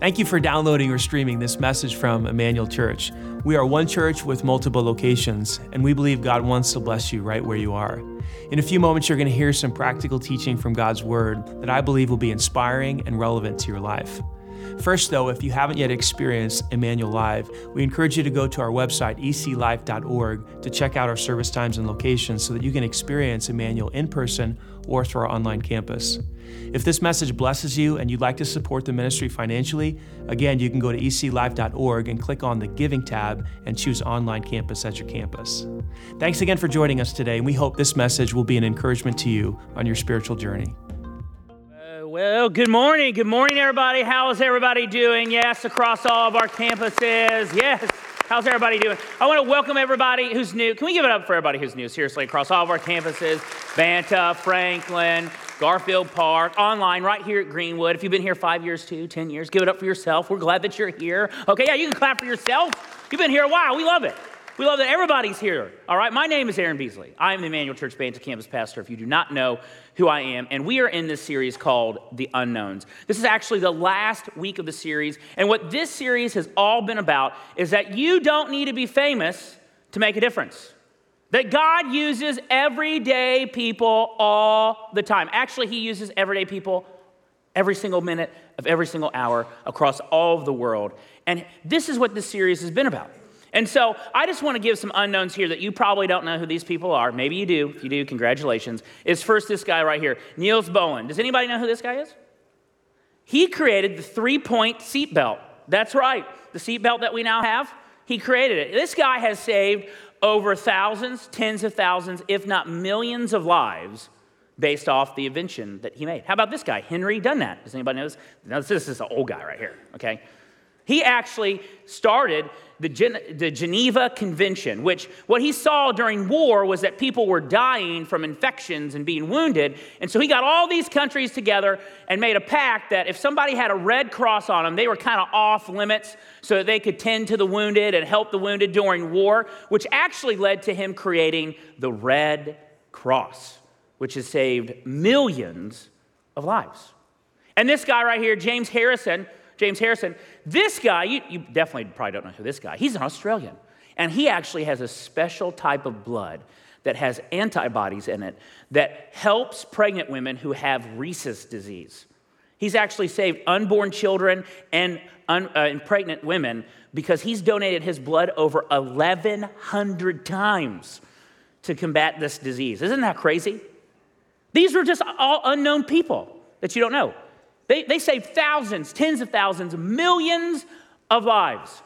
Thank you for downloading or streaming this message from Emmanuel Church. We are one church with multiple locations, and we believe God wants to bless you right where you are. In a few moments, you're going to hear some practical teaching from God's Word that I believe will be inspiring and relevant to your life. First, though, if you haven't yet experienced Emmanuel Live, we encourage you to go to our website, eclife.org, to check out our service times and locations so that you can experience Emmanuel in person or through our online campus. If this message blesses you and you'd like to support the ministry financially, again, you can go to eclife.org and click on the Giving tab and choose Online Campus as your campus. Thanks again for joining us today, and we hope this message will be an encouragement to you on your spiritual journey. Well, good morning. Good morning, everybody. How is everybody doing? Yes, across all of our campuses. Yes. How's everybody doing? I want to welcome everybody who's new. Can we give it up for everybody who's new? Seriously, across all of our campuses Banta, Franklin, Garfield Park, online, right here at Greenwood. If you've been here five years, two, ten years, give it up for yourself. We're glad that you're here. Okay, yeah, you can clap for yourself. You've been here a while. We love it. We love that everybody's here. All right, my name is Aaron Beasley. I am the Emmanuel Church Banta campus pastor. If you do not know who I am, and we are in this series called The Unknowns. This is actually the last week of the series, and what this series has all been about is that you don't need to be famous to make a difference. That God uses everyday people all the time. Actually, He uses everyday people every single minute of every single hour across all of the world. And this is what this series has been about. And so I just want to give some unknowns here that you probably don't know who these people are. Maybe you do. If you do, congratulations. Is first this guy right here, Nils Bohlin. Does anybody know who this guy is? He created the three point seatbelt. That's right, the seatbelt that we now have. He created it. This guy has saved over thousands, tens of thousands, if not millions of lives based off the invention that he made. How about this guy, Henry Dunant? Does anybody know this? This is an old guy right here, okay? He actually started the, Gen- the Geneva Convention, which what he saw during war was that people were dying from infections and being wounded. And so he got all these countries together and made a pact that if somebody had a red cross on them, they were kind of off limits so that they could tend to the wounded and help the wounded during war, which actually led to him creating the Red Cross, which has saved millions of lives. And this guy right here, James Harrison, James Harrison, this guy, you, you definitely probably don't know who this guy, he's an Australian. And he actually has a special type of blood that has antibodies in it that helps pregnant women who have rhesus disease. He's actually saved unborn children and, un, uh, and pregnant women because he's donated his blood over 1,100 times to combat this disease. Isn't that crazy? These were just all unknown people that you don't know. They, they saved thousands, tens of thousands, millions of lives.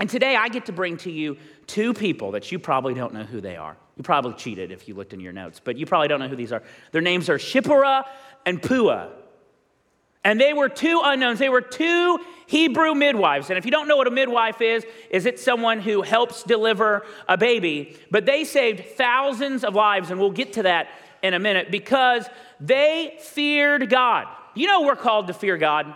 And today I get to bring to you two people that you probably don't know who they are. You probably cheated if you looked in your notes, but you probably don't know who these are. Their names are Shipporah and Puah. And they were two unknowns. They were two Hebrew midwives. And if you don't know what a midwife is, is it someone who helps deliver a baby? But they saved thousands of lives, and we'll get to that in a minute because they feared God. You know we're called to fear God.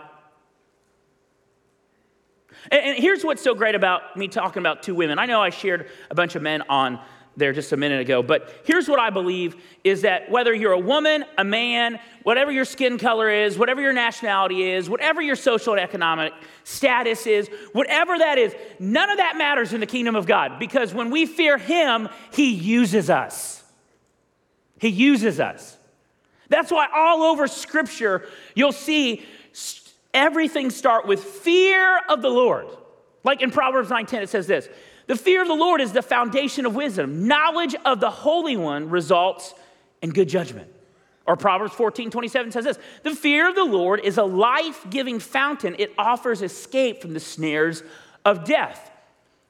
And, here's what's so great about me talking about two women. I know I shared a bunch of men on there just a minute ago, but here's what I believe is that whether you're a woman, a man, whatever your skin color is, whatever your nationality is, whatever your social and economic status is, whatever that is, none of that matters in the kingdom of God because when we fear Him, He uses us. He uses us. That's why all over Scripture, you'll see everything start with fear of the Lord. Like in Proverbs 9:10, it says this: "The fear of the Lord is the foundation of wisdom. Knowledge of the Holy One results in good judgment." Or Proverbs 14, 27 says this The fear of the Lord is a life giving fountain. It offers escape from the snares of death.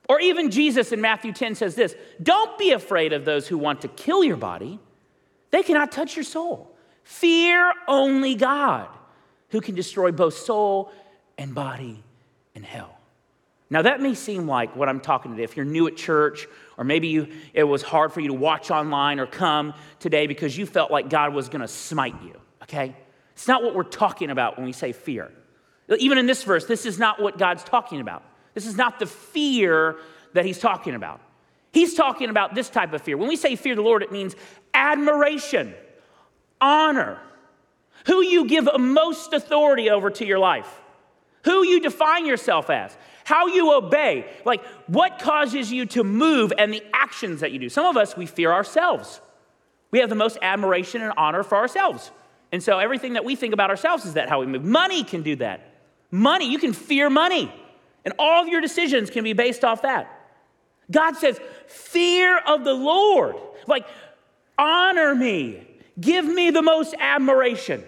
Or even Jesus in Matthew 10 says this Don't be afraid of those who want to kill your body, they cannot touch your soul. Fear only God, who can destroy both soul and body in hell. Now, that may seem like what I'm talking today. If you're new at church, or maybe you, it was hard for you to watch online or come today because you felt like God was going to smite you, okay? It's not what we're talking about when we say fear. Even in this verse, this is not what God's talking about. This is not the fear that He's talking about. He's talking about this type of fear. When we say fear the Lord, it means admiration honor, who you give most authority over to your life. who you define yourself as, how you obey, like what causes you to move and the actions that you do. Some of us, we fear ourselves. We have the most admiration and honor for ourselves. And so everything that we think about ourselves is that how we move. Money can do that. Money, you can fear money. And all of your decisions can be based off that. God says, fear of the Lord. Like, honor me. Give me the most admiration.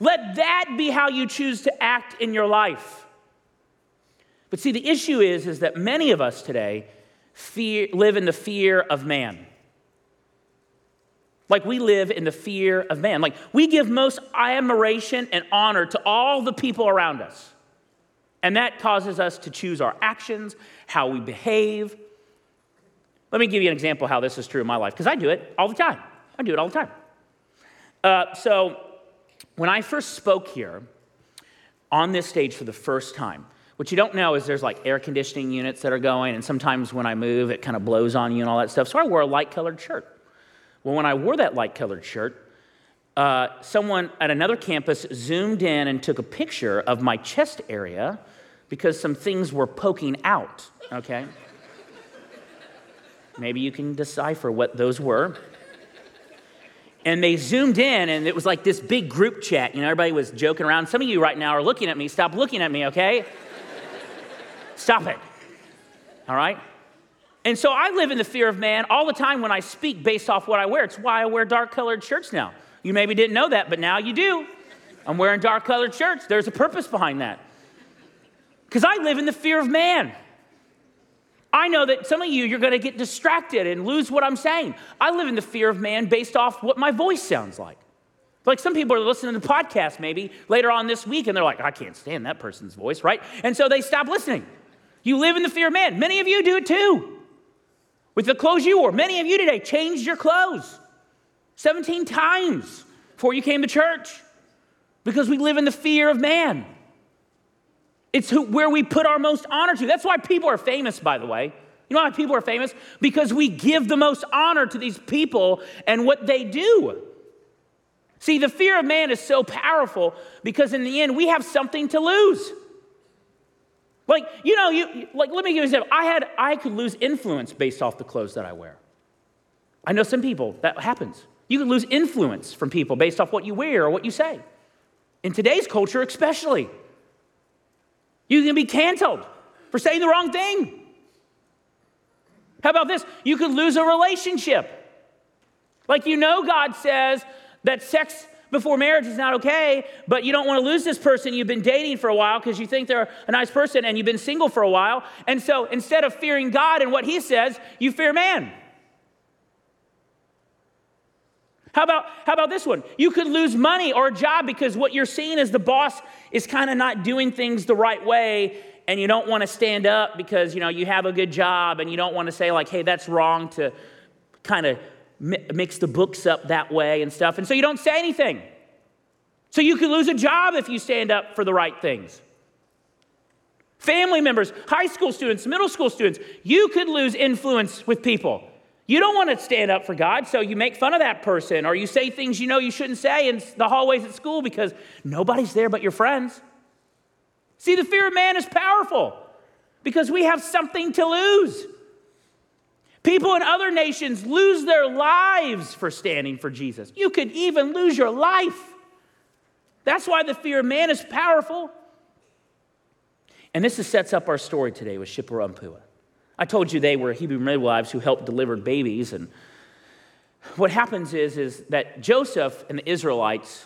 Let that be how you choose to act in your life. But see, the issue is, is that many of us today fear, live in the fear of man. Like we live in the fear of man. Like we give most admiration and honor to all the people around us. And that causes us to choose our actions, how we behave. Let me give you an example how this is true in my life, because I do it all the time. I do it all the time. Uh, so, when I first spoke here on this stage for the first time, what you don't know is there's like air conditioning units that are going, and sometimes when I move, it kind of blows on you and all that stuff. So I wore a light colored shirt. Well, when I wore that light colored shirt, uh, someone at another campus zoomed in and took a picture of my chest area because some things were poking out, okay? Maybe you can decipher what those were and they zoomed in and it was like this big group chat. You know everybody was joking around. Some of you right now are looking at me. Stop looking at me okay? Stop it. All right? And so i live in the fear of man all the time when i speak based off what i wear. It's why i wear dark colored shirts now. You maybe didn't know that but now you do. I'm wearing dark colored shirts. There's a purpose behind that. Because i live in the fear of man I know that some of you, you're to get distracted and lose what I'm saying. I live in the fear of man based off what my voice sounds like. Like some people are listening to the podcast maybe later on this week and they're like, I can't stand that person's voice, right? And so they stop listening. You live in the fear of man. Many of you do it too. With the clothes you wore, many of you today changed your clothes 17 times before you came to church because we live in the fear of man. It's who, where we put our most honor to. That's why people are famous, by the way. You know why people are famous? Because we give the most honor to these people and what they do. See, the fear of man is so powerful because in the end, we have something to lose. Like, you know, you like let me give you an example. I had I could lose influence based off the clothes that I wear. I know some people that happens. You can lose influence from people based off what you wear or what you say. In today's culture, especially. You can be canceled for saying the wrong thing. How about this? You could lose a relationship. Like you know, God says that sex before marriage is not okay, but you don't want to lose this person you've been dating for a while because you think they're a nice person and you've been single for a while. And so instead of fearing God and what He says, you fear man. How about, how about this one? You could lose money or a job because what you're seeing is the boss is kind of not doing things the right way and you don't want to stand up because you know you have a good job and you don't want to say like hey that's wrong to kind of mix the books up that way and stuff. And so you don't say anything. So you could lose a job if you stand up for the right things. Family members high school students middle school students you could lose influence with people you don't want to stand up for God, so you make fun of that person or you say things you know you shouldn't say in the hallways at school because nobody's there but your friends. See, the fear of man is powerful because we have something to lose. People in other nations lose their lives for standing for Jesus. You could even lose your life. That's why the fear of man is powerful. And this sets up our story today with Puah. I told you they were Hebrew midwives who helped deliver babies. And what happens is, is that Joseph and the Israelites,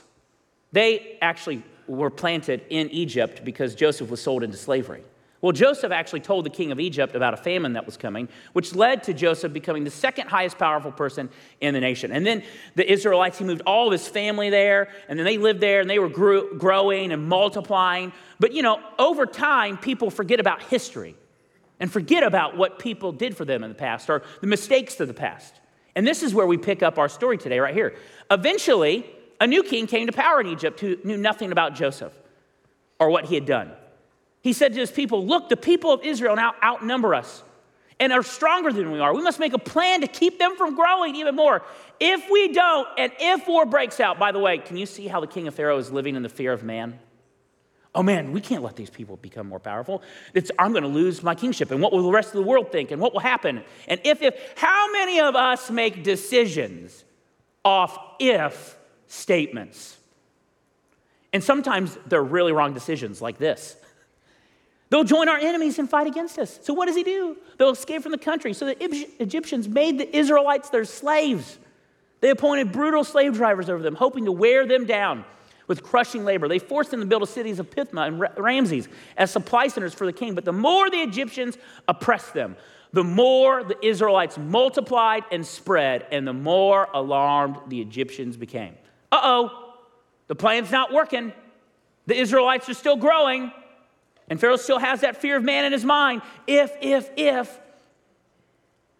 they actually were planted in Egypt because Joseph was sold into slavery. Well, Joseph actually told the king of Egypt about a famine that was coming, which led to Joseph becoming the second highest powerful person in the nation. And then the Israelites, he moved all of his family there, and then they lived there and they were grew, growing and multiplying. But you know, over time, people forget about history and forget about what people did for them in the past or the mistakes of the past. And this is where we pick up our story today, right here. Eventually, a new king came to power in Egypt who knew nothing about Joseph or what he had done. He said to his people, Look, the people of Israel now outnumber us and are stronger than we are. We must make a plan to keep them from growing even more. If we don't, and if war breaks out, by the way, can you see how the king of Pharaoh is living in the fear of man? Oh man, we can't let these people become more powerful. It's, I'm going to lose my kingship. And what will the rest of the world think? And what will happen? And if, if, how many of us make decisions off if statements? And sometimes they're really wrong decisions, like this. They'll join our enemies and fight against us. So, what does he do? They'll escape from the country. So, the Egyptians made the Israelites their slaves. They appointed brutal slave drivers over them, hoping to wear them down with crushing labor. They forced them to build the cities of Pithom and Ramses as supply centers for the king. But the more the Egyptians oppressed them, the more the Israelites multiplied and spread, and the more alarmed the Egyptians became. Uh oh, the plan's not working. The Israelites are still growing, and Pharaoh still has that fear of man in his mind. If, if, if.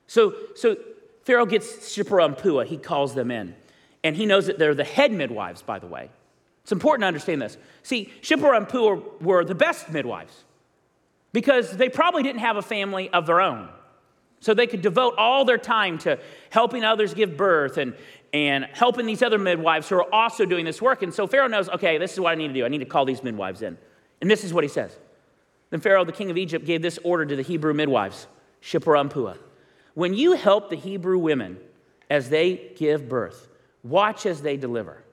So, so Pharaoh gets Shiphrah and Puah, he calls them in. And he knows that they're the head midwives, by the way. It's important to understand this. See, Shiphrah and Puah were the best midwives because they probably didn't have a family of their own. So they could devote all their time to helping others give birth and, and helping these other midwives who are also doing this work. And so Pharaoh knows, okay, this is what I need to do. I need to call these midwives in. And this is what he says. Then Pharaoh, the king of Egypt, gave this order to the Hebrew midwives, Shiphrah and Puah. When you help the Hebrew women as they give birth, watch as they deliver.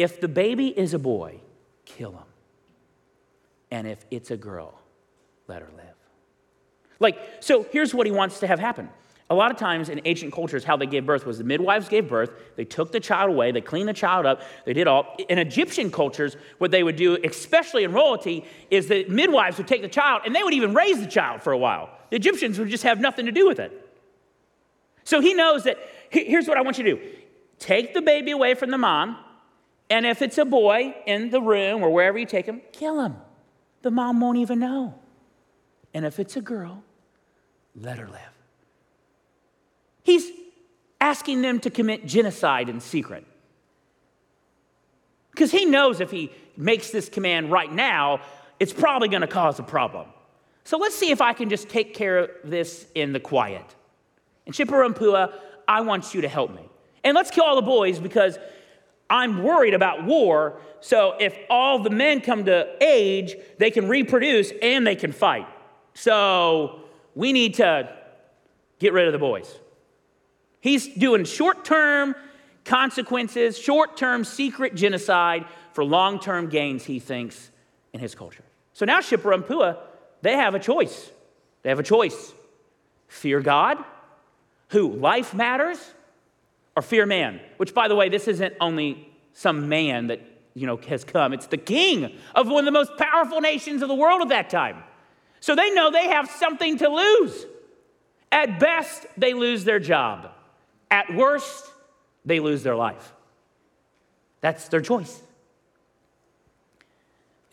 If the baby is a boy, kill him. And if it's a girl, let her live. Like, so here's what he wants to have happen. A lot of times in ancient cultures, how they gave birth was the midwives gave birth, they took the child away, they cleaned the child up, they did all. In Egyptian cultures, what they would do, especially in royalty, is that midwives would take the child and they would even raise the child for a while. The Egyptians would just have nothing to do with it. So he knows that here's what I want you to do take the baby away from the mom, and if it's a boy in the room or wherever you take him, kill him. The mom won't even know. And if it's a girl, let her live. He's asking them to commit genocide in secret. Because he knows if he makes this command right now, it's probably going to cause a problem. So let's see if I can just take care of this in the quiet. And Shiphrah and Puah, I want you to help me. And let's kill all the boys because I'm worried about war. So if all the men come to age, they can reproduce and they can fight. So we need to get rid of the boys. He's doing short term consequences, short term secret genocide for long term gains, he thinks, in his culture. So now Shiphrah and Puah, they have a choice. They have a choice fear God, who life matters, or fear man, which, by the way, this isn't only some man that you know has come. It's the king of one of the most powerful nations of the world at that time. So they know they have something to lose. At best, they lose their job. At worst, they lose their life. That's their choice.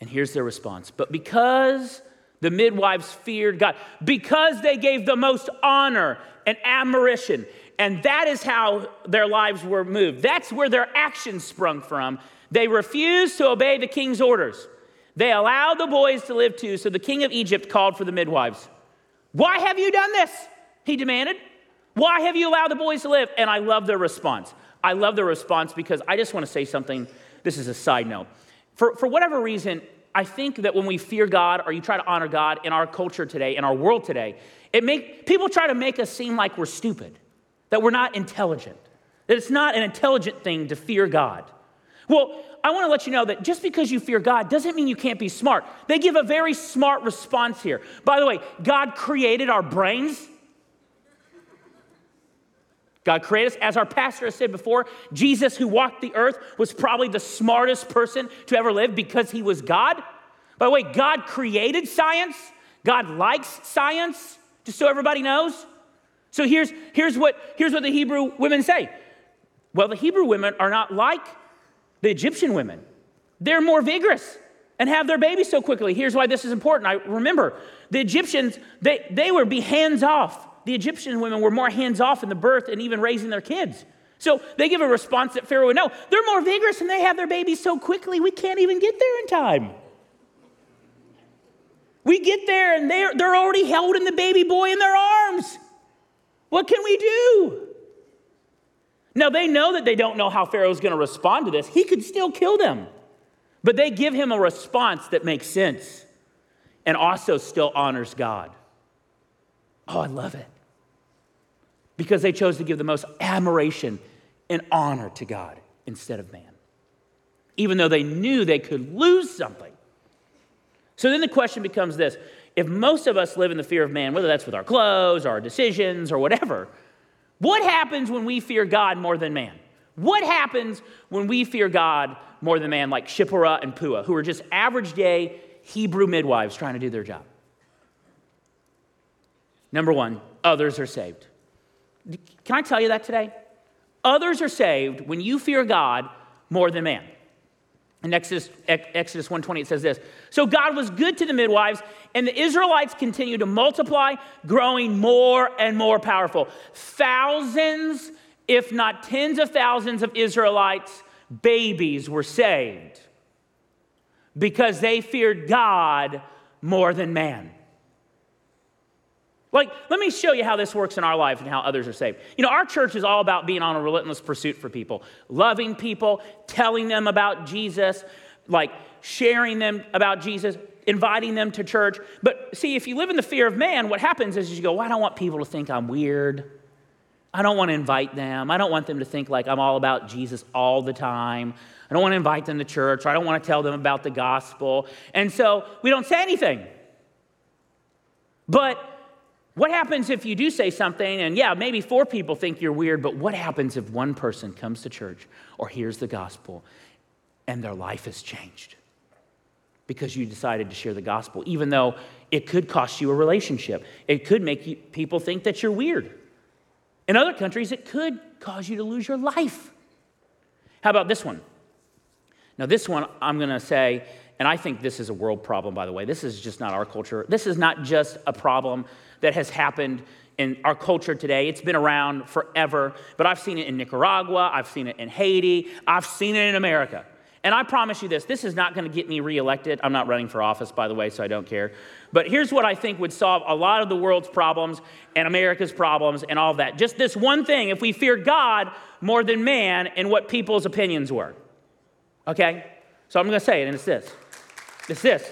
And here's their response. But because the midwives feared God, because they gave the most honor and admiration and that is how their lives were moved. That's where their actions sprung from. They refused to obey the king's orders. They allowed the boys to live too, so the king of Egypt called for the midwives. Why have you done this? He demanded. Why have you allowed the boys to live? And I love their response. I love their response because I just want to say something. This is a side note. For, for whatever reason, I think that when we fear God or you try to honor God in our culture today, in our world today, it make people try to make us seem like we're stupid that we're not intelligent, that it's not an intelligent thing to fear God. Well, I want to let you know that just because you fear God doesn't mean you can't be smart. They give a very smart response here. By the way, God created our brains. God created us. As our pastor has said before, Jesus, who walked the earth, was probably the smartest person to ever live because he was God. By the way, God created science. God likes science, just so everybody knows. So here's, here's, what, here's what the Hebrew women say. Well, the Hebrew women are not like the Egyptian women. They're more vigorous and have their babies so quickly. Here's why this is important. I remember the Egyptians, they, they were be hands off. The Egyptian women were more hands off in the birth and even raising their kids. So they give a response that Pharaoh would know. They're more vigorous and they have their babies so quickly, we can't even get there in time. We get there and they're, they're already holding the baby boy in their arms. What can we do? Now, they know that they don't know how Pharaoh's going to respond to this. He could still kill them. But they give him a response that makes sense and also still honors God. Oh, I love it. Because they chose to give the most admiration and honor to God instead of man, even though they knew they could lose something. So then the question becomes this if most of us live in the fear of man, whether that's with our clothes or our decisions or whatever, what happens when we fear God more than man? What happens when we fear God more than man, like Shipporah and Puah, who are just average day Hebrew midwives trying to do their job? Number one, others are saved. Can I tell you that today? Others are saved when you fear God more than man. In Exodus, Exodus 120, it says this So God was good to the midwives, and the Israelites continued to multiply, growing more and more powerful. Thousands, if not tens of thousands of Israelites, babies were saved because they feared God more than man. Like, let me show you how this works in our life and how others are saved. You know, our church is all about being on a relentless pursuit for people, loving people, telling them about Jesus, like sharing them about Jesus, inviting them to church. But see, if you live in the fear of man, what happens is you go, well, I don't want people to think I'm weird. I don't want to invite them. I don't want them to think like I'm all about Jesus all the time. I don't want to invite them to church. I don't want to tell them about the gospel. And so we don't say anything. But what happens if you do say something and, yeah, maybe four people think you're weird, but what happens if one person comes to church or hears the gospel and their life has changed? Because you decided to share the gospel, even though it could cost you a relationship. It could make you, people think that you're weird. In other countries, it could cause you to lose your life. How about this one? Now, this one I'm going to say, and I think this is a world problem, by the way. This is just not our culture. This is not just a problem that has happened in our culture today. It's been around forever, but I've seen it in Nicaragua, I've seen it in Haiti, I've seen it in America. And I promise you this this is not going to get me reelected. I'm not running for office, by the way, so I don't care. But here's what I think would solve a lot of the world's problems and America's problems and all that. Just this one thing if we fear God more than man and what people's opinions were. Okay? So I'm going to say it, and it's this. It's this.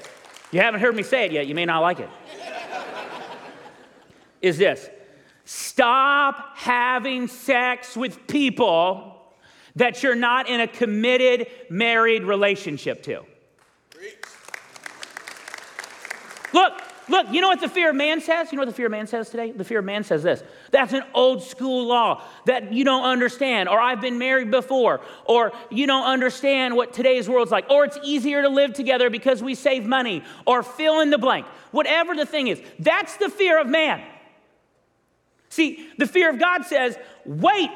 You haven't heard me say it yet, you may not like it is this stop having sex with people that you're not in a committed married relationship to. Look, look, you know what the fear of man says? You know what the fear of man says today? The fear of man says this that's an old school law that you don't understand, or I've been married before, or you don't understand what today's world's like, or it's easier to live together because we save money, or fill in the blank. Whatever the thing is, that's the fear of man. See, the fear of God says, wait.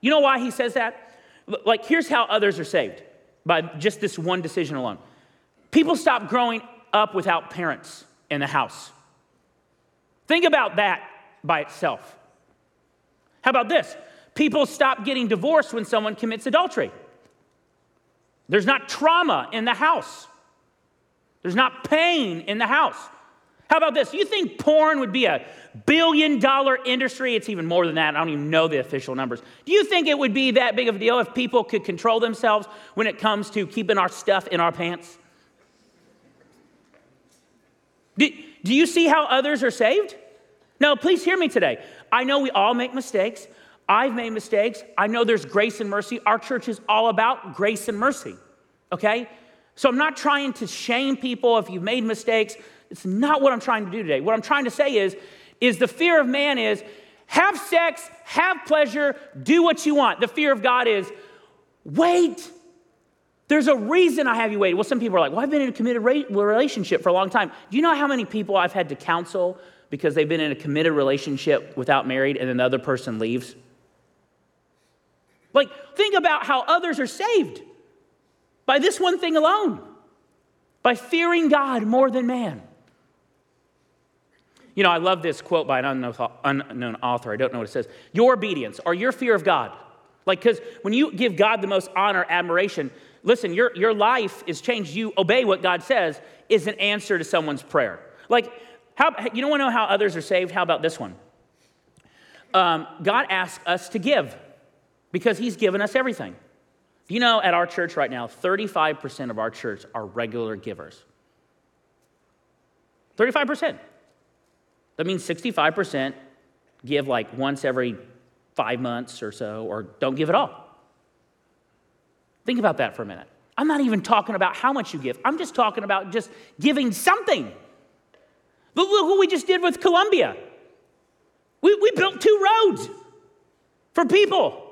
You know why he says that? Like, here's how others are saved by just this one decision alone. People stop growing up without parents in the house. Think about that by itself. How about this? People stop getting divorced when someone commits adultery. There's not trauma in the house, there's not pain in the house. How about this? You think porn would be a billion dollar industry? It's even more than that. I don't even know the official numbers. Do you think it would be that big of a deal if people could control themselves when it comes to keeping our stuff in our pants? Do, do you see how others are saved? No, please hear me today. I know we all make mistakes. I've made mistakes. I know there's grace and mercy. Our church is all about grace and mercy, okay? So I'm not trying to shame people if you've made mistakes. It's not what I'm trying to do today. What I'm trying to say is, is the fear of man is have sex, have pleasure, do what you want. The fear of God is wait. There's a reason I have you wait. Well, some people are like, well, I've been in a committed relationship for a long time. Do you know how many people I've had to counsel because they've been in a committed relationship without married and then the other person leaves? Like, think about how others are saved by this one thing alone by fearing God more than man. You know, I love this quote by an unknown author. I don't know what it says. Your obedience or your fear of God. Like, because when you give God the most honor, admiration, listen, your, your life is changed. You obey what God says is an answer to someone's prayer. Like, how, you don't want to know how others are saved? How about this one? Um, God asks us to give because He's given us everything. You know, at our church right now, 35% of our church are regular givers. 35%. That means 65% give like once every five months or so, or don't give at all. Think about that for a minute. I'm not even talking about how much you give, I'm just talking about just giving something. Look, look what we just did with Columbia. We, we built two roads for people.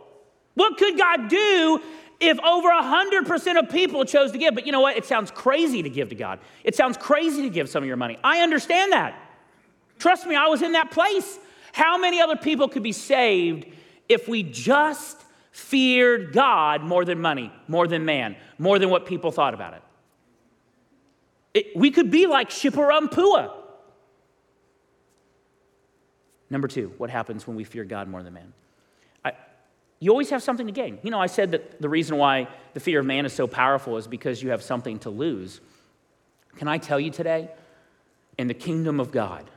What could God do if over 100% of people chose to give? But you know what? It sounds crazy to give to God. It sounds crazy to give some of your money. I understand that. Trust me, I was in that place. How many other people could be saved if we just feared God more than money, more than man, more than what people thought about it? it we could be like Shipper Number two, what happens when we fear God more than man? I, you always have something to gain. You know, I said that the reason why the fear of man is so powerful is because you have something to lose. Can I tell you today, in the kingdom of God,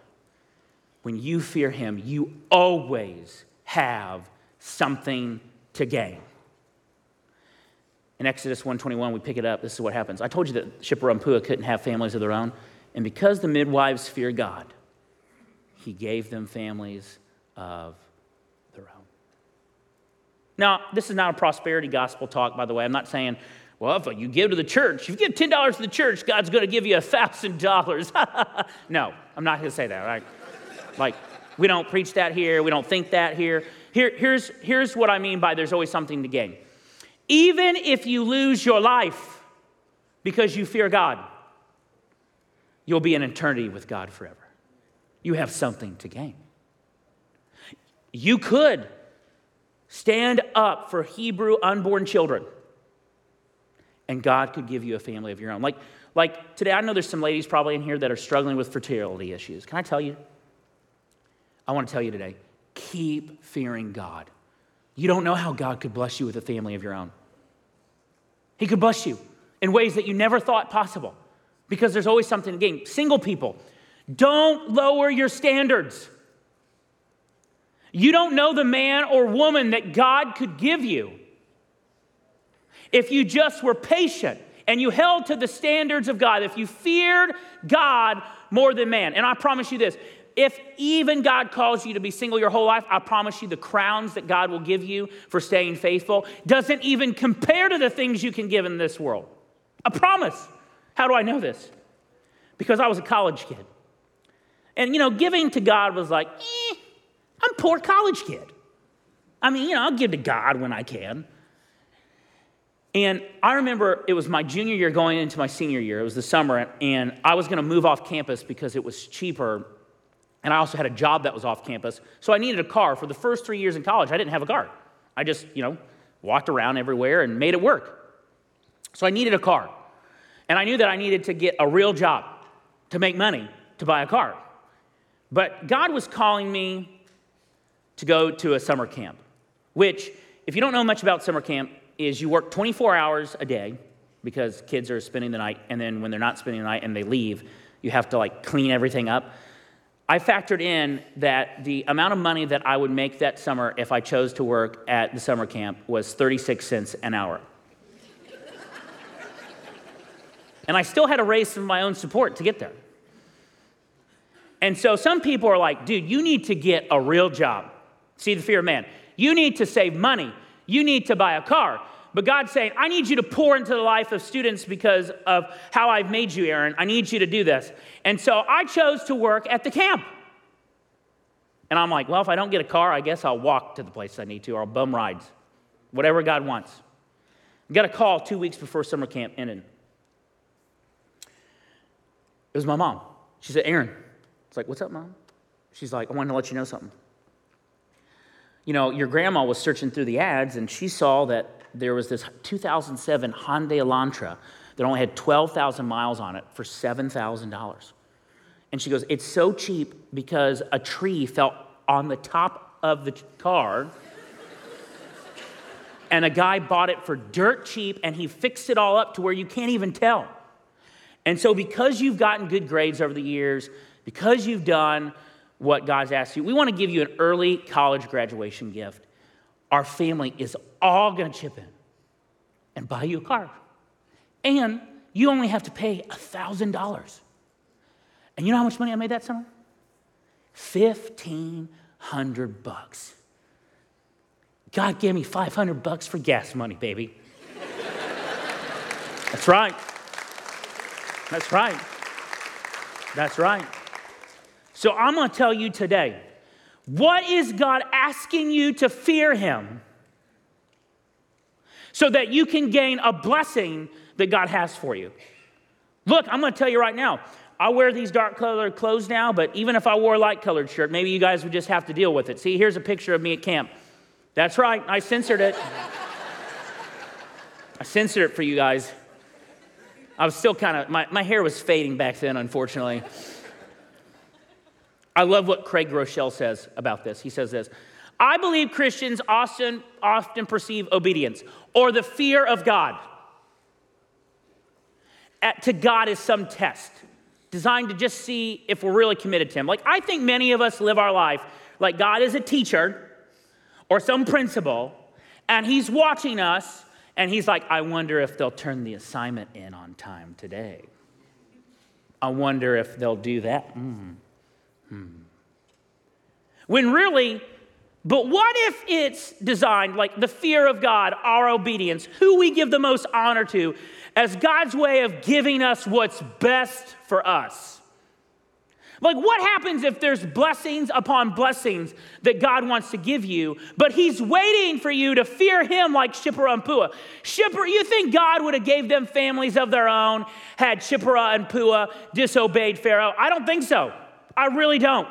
when you fear him, you always have something to gain. In Exodus 121, we pick it up. This is what happens. I told you that Shipper couldn't have families of their own. And because the midwives fear God, he gave them families of their own. Now, this is not a prosperity gospel talk, by the way. I'm not saying, well, if you give to the church, if you give $10 to the church, God's going to give you $1,000. no, I'm not going to say that, right? Like, we don't preach that here. We don't think that here. Here here's, here's what I mean by there's always something to gain. Even if you lose your life because you fear God, you'll be in eternity with God forever you have something to gain. You could stand up for Hebrew unborn children, and God could give you a family of your own. Like, like today, I know there's some ladies probably in here that are struggling with fertility issues. Can I tell you? I want to tell you today keep fearing God. You don't know how God could bless you with a family of your own. He could bless you in ways that you never thought possible because there's always something to gain. Single people, don't lower your standards. You don't know the man or woman that God could give you. If you just were patient and you held to the standards of God, if you feared God more than man, and I promise you this if even God calls you to be single your whole life, I promise you the crowns that God will give you for staying faithful doesn't even compare to the things you can give in this world. I promise. How do I know this? Because I was a college kid. And, you know, giving to God was like, eh, I'm a poor college kid. I mean, you know, I'll give to God when I can. And I remember it was my junior year going into my senior year. It was the summer, and I was going to move off campus because it was cheaper. And I also had a job that was off campus. So I needed a car. For the first three years in college, I didn't have a car. I just, you know, walked around everywhere and made it work. So I needed a car. And I knew that I needed to get a real job to make money to buy a car. But God was calling me to go to a summer camp, which, if you don't know much about summer camp, is you work 24 hours a day because kids are spending the night, and then when they're not spending the night and they leave, you have to like clean everything up. I factored in that the amount of money that I would make that summer if I chose to work at the summer camp was 36 cents an hour. and I still had to raise some of my own support to get there. And so some people are like, dude, you need to get a real job. See the fear of man. You need to save money. You need to buy a car. But God's saying, I need you to pour into the life of students because of how I've made you, Aaron. I need you to do this. And so I chose to work at the camp. And I'm like, well, if I don't get a car, I guess I'll walk to the place I need to, or I'll bum rides, whatever God wants. I got a call two weeks before summer camp ended. It was my mom. She said, Aaron, it's like, what's up, mom? She's like, I wanted to let you know something. You know, your grandma was searching through the ads and she saw that there was this 2007 Hyundai Elantra that only had 12,000 miles on it for $7,000. And she goes, It's so cheap because a tree fell on the top of the car. and a guy bought it for dirt cheap and he fixed it all up to where you can't even tell. And so, because you've gotten good grades over the years, because you've done what God's asked you, we want to give you an early college graduation gift. Our family is all going to chip in. and buy you a car. And you only have to pay $1,000. And you know how much money I made that summer? 1500 bucks. God gave me 500 bucks for gas money, baby. That's right. That's right. That's right. So I'm going to tell you today what is God asking you to fear Him so that you can gain a blessing that God has for you? Look, I'm going to tell you right now. I wear these dark colored clothes now, but even if I wore a light colored shirt, maybe you guys would just have to deal with it. See, here's a picture of me at camp. That's right, I censored it. I censored it for you guys. I was still kind of, my, my hair was fading back then, unfortunately. I love what Craig Groeschel says about this. He says this I believe Christians often, often perceive obedience or the fear of God at, to God as some test designed to just see if we're really committed to Him. Like, I think many of us live our life like God is a teacher or some principal, and He's watching us, and He's like, I wonder if they'll turn the assignment in on time today. I wonder if they'll do that. Mm. Hmm. When really, but what if it's designed like the fear of God, our obedience, who we give the most honor to, as God's way of giving us what's best for us? Like, what happens if there's blessings upon blessings that God wants to give you, but He's waiting for you to fear Him like Shipporah and Puah? Shipporah, you think God would have gave them families of their own had Shipporah and Pua disobeyed Pharaoh? I don't think so. I really don't.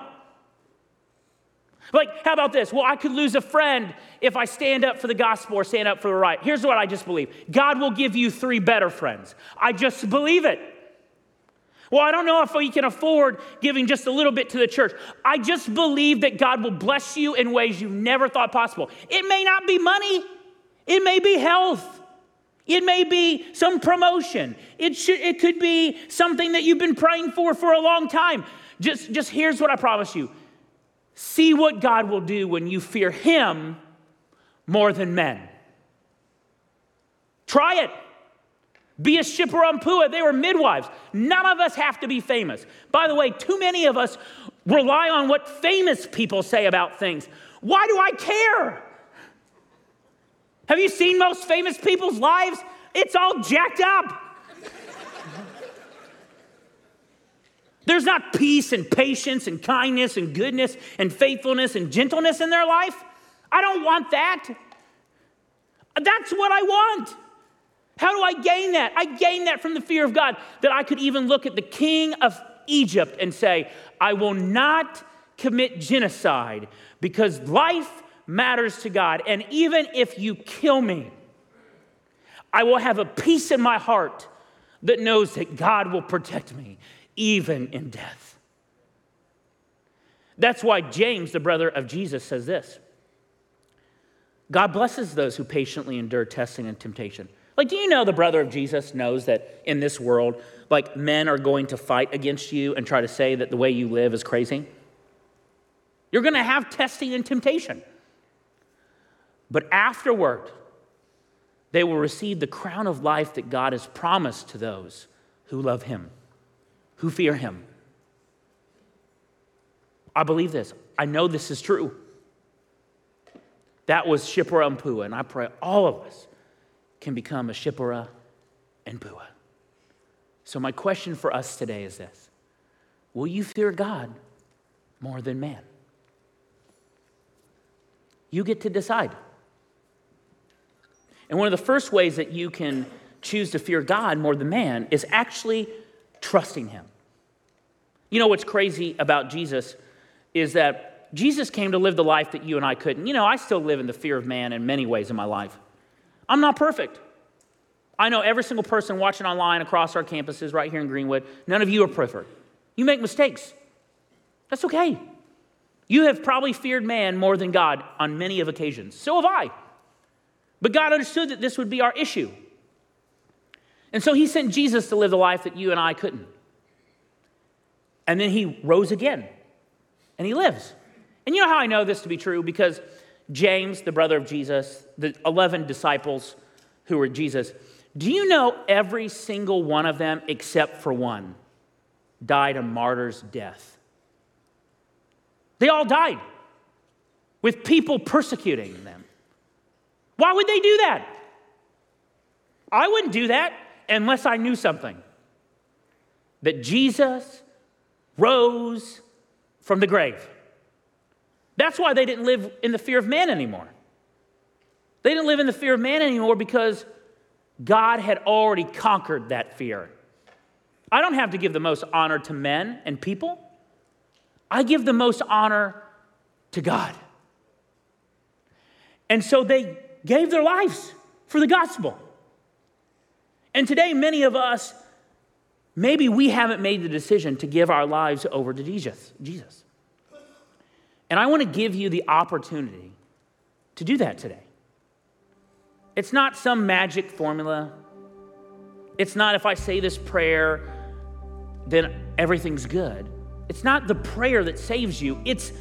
Like, how about this? Well, I could lose a friend if I stand up for the gospel or stand up for the right. Here's what I just believe God will give you three better friends. I just believe it. Well, I don't know if we can afford giving just a little bit to the church. I just believe that God will bless you in ways you never thought possible. It may not be money, it may be health. It may be some promotion. It, should, it could be something that you've been praying for for a long time. Just, just here's what I promise you see what God will do when you fear Him more than men. Try it. Be a Shipporah and Puah. They were midwives. None of us have to be famous. By the way, too many of us rely on what famous people say about things. Why do I care? Have you seen most famous people's lives? It's all jacked up. There's not peace and patience and kindness and goodness and faithfulness and gentleness in their life. I don't want that. That's what I want. How do I gain that? I gain that from the fear of God, that I could even look at the king of Egypt and say, I will not commit genocide because life matters to God. And even if you kill me, I will have a peace in my heart that knows that God will protect me even in death. That's why James, the brother of Jesus, says this God blesses those who patiently endure testing and temptation. Like, do you know the brother of Jesus knows that in this world, like, men are going to fight against you and try to say that the way you live is crazy? You're going to have testing and temptation. But afterward, they will receive the crown of life that God has promised to those who love Him who fear him. I believe this. I know this is true. That was Shipporah and Puah, and I pray all of us can become a Shipporah and Puah. So, my question for us today is this Will you fear God more than man? You get to decide. And one of the first ways that you can choose to fear God more than man is actually trusting Him. You know what's crazy about Jesus is that Jesus came to live the life that you and I couldn't. You know, I still live in the fear of man in many ways in my life. I'm not perfect. I know every single person watching online across our campuses right here in Greenwood, none of you are perfect. You make mistakes. That's okay. You have probably feared man more than God on many of occasions. So have I. But God understood that this would be our issue. And so he sent Jesus to live the life that you and I couldn't. And then he rose again and he lives. And you know how I know this to be true? Because James, the brother of Jesus, the 11 disciples who were Jesus, do you know every single one of them, except for one, died a martyr's death? They all died with people persecuting them. Why would they do that? I wouldn't do that unless I knew something that Jesus rose from the grave. That's why they didn't live in the fear of man anymore. They didn't live in the fear of man anymore because God had already conquered that fear. I don't have to give the most honor to men and people, I give the most honor to God. And so they gave their lives for the gospel. And today, many of us, maybe we haven't made the decision to give our lives over to Jesus. Jesus. And I want to give you the opportunity to do that today. It's not some magic formula. It's not if I say this prayer, then everything's good. It's not the prayer that saves you. It's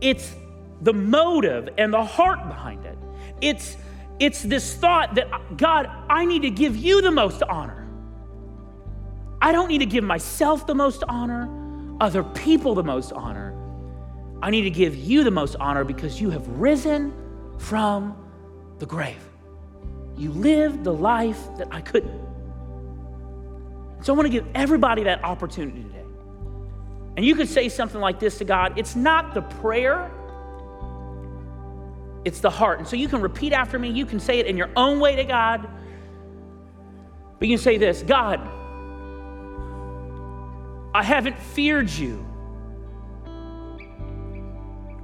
it's the motive and the heart behind it. It's it's this thought that God, I need to give you the most honor. I don't need to give myself the most honor, other people the most honor. I need to give you the most honor because you have risen from the grave. You lived the life that I couldn't. So I want to give everybody that opportunity today. And you could say something like this to God it's not the prayer, it's the heart. And so you can repeat after me, you can say it in your own way to God. But you can say this God, I haven't feared you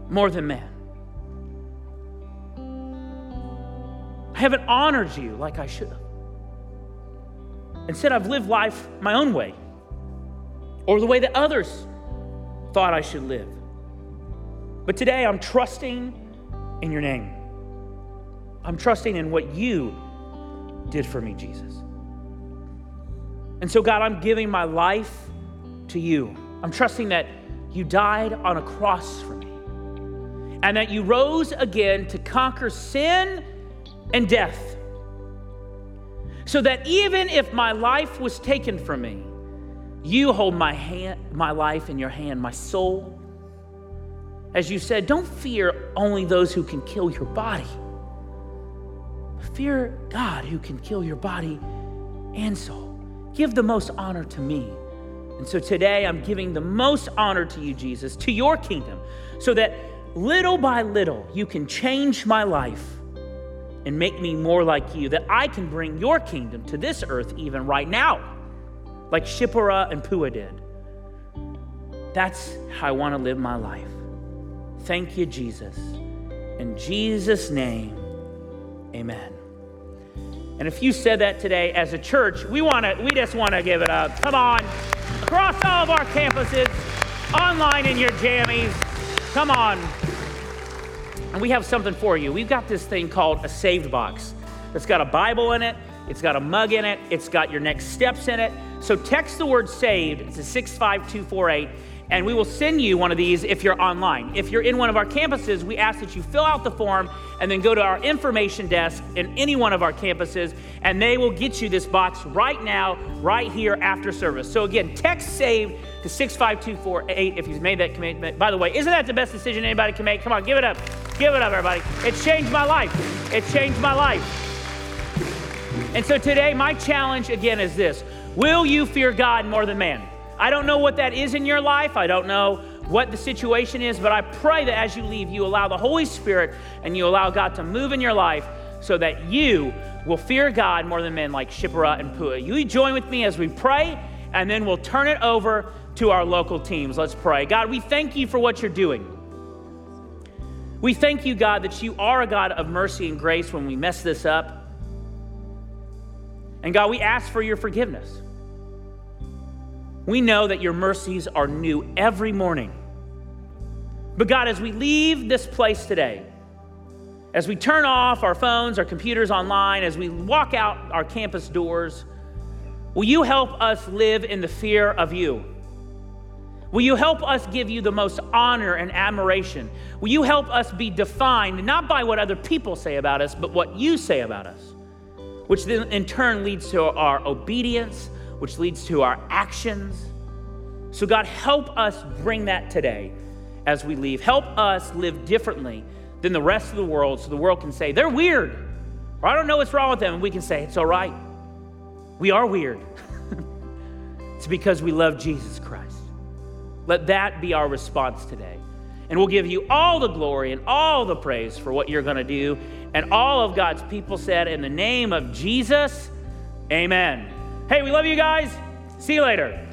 more than man. I haven't honored you like I should have. Instead, I've lived life my own way or the way that others thought I should live. But today, I'm trusting in your name. I'm trusting in what you did for me, Jesus. And so, God, I'm giving my life to you. I'm trusting that you died on a cross for me and that you rose again to conquer sin and death. So that even if my life was taken from me, you hold my hand, my life in your hand, my soul. As you said, don't fear only those who can kill your body. Fear God who can kill your body and soul. Give the most honor to me. And so today I'm giving the most honor to you, Jesus, to your kingdom, so that little by little you can change my life and make me more like you, that I can bring your kingdom to this earth even right now, like Shipporah and Puah did. That's how I want to live my life. Thank you, Jesus. In Jesus' name, amen. And if you said that today as a church, we want to we just want to give it up. Come on. Across all of our campuses, online in your jammies. Come on. And we have something for you. We've got this thing called a saved box. It's got a Bible in it, it's got a mug in it, it's got your next steps in it. So text the word saved to 65248 and we will send you one of these if you're online. If you're in one of our campuses, we ask that you fill out the form and then go to our information desk in any one of our campuses, and they will get you this box right now, right here after service. So again, text SAVE to 65248 if you've made that commitment. By the way, isn't that the best decision anybody can make? Come on, give it up. Give it up, everybody. It changed my life. It changed my life. And so today, my challenge again is this Will you fear God more than man? I don't know what that is in your life. I don't know what the situation is, but I pray that as you leave, you allow the Holy Spirit and you allow God to move in your life so that you will fear God more than men like Shipporah and Puah. You join with me as we pray, and then we'll turn it over to our local teams. Let's pray. God, we thank you for what you're doing. We thank you, God, that you are a God of mercy and grace when we mess this up. And God, we ask for your forgiveness. We know that your mercies are new every morning. But God, as we leave this place today, as we turn off our phones, our computers online, as we walk out our campus doors, will you help us live in the fear of you? Will you help us give you the most honor and admiration? Will you help us be defined not by what other people say about us, but what you say about us? which then in turn leads to our obedience, which leads to our actions. So, God, help us bring that today as we leave. Help us live differently than the rest of the world so the world can say, they're weird, or I don't know what's wrong with them. And we can say, it's all right. We are weird. it's because we love Jesus Christ. Let that be our response today. And we'll give you all the glory and all the praise for what you're going to do. And all of God's people said, in the name of Jesus, amen. Hey, we love you guys. See you later.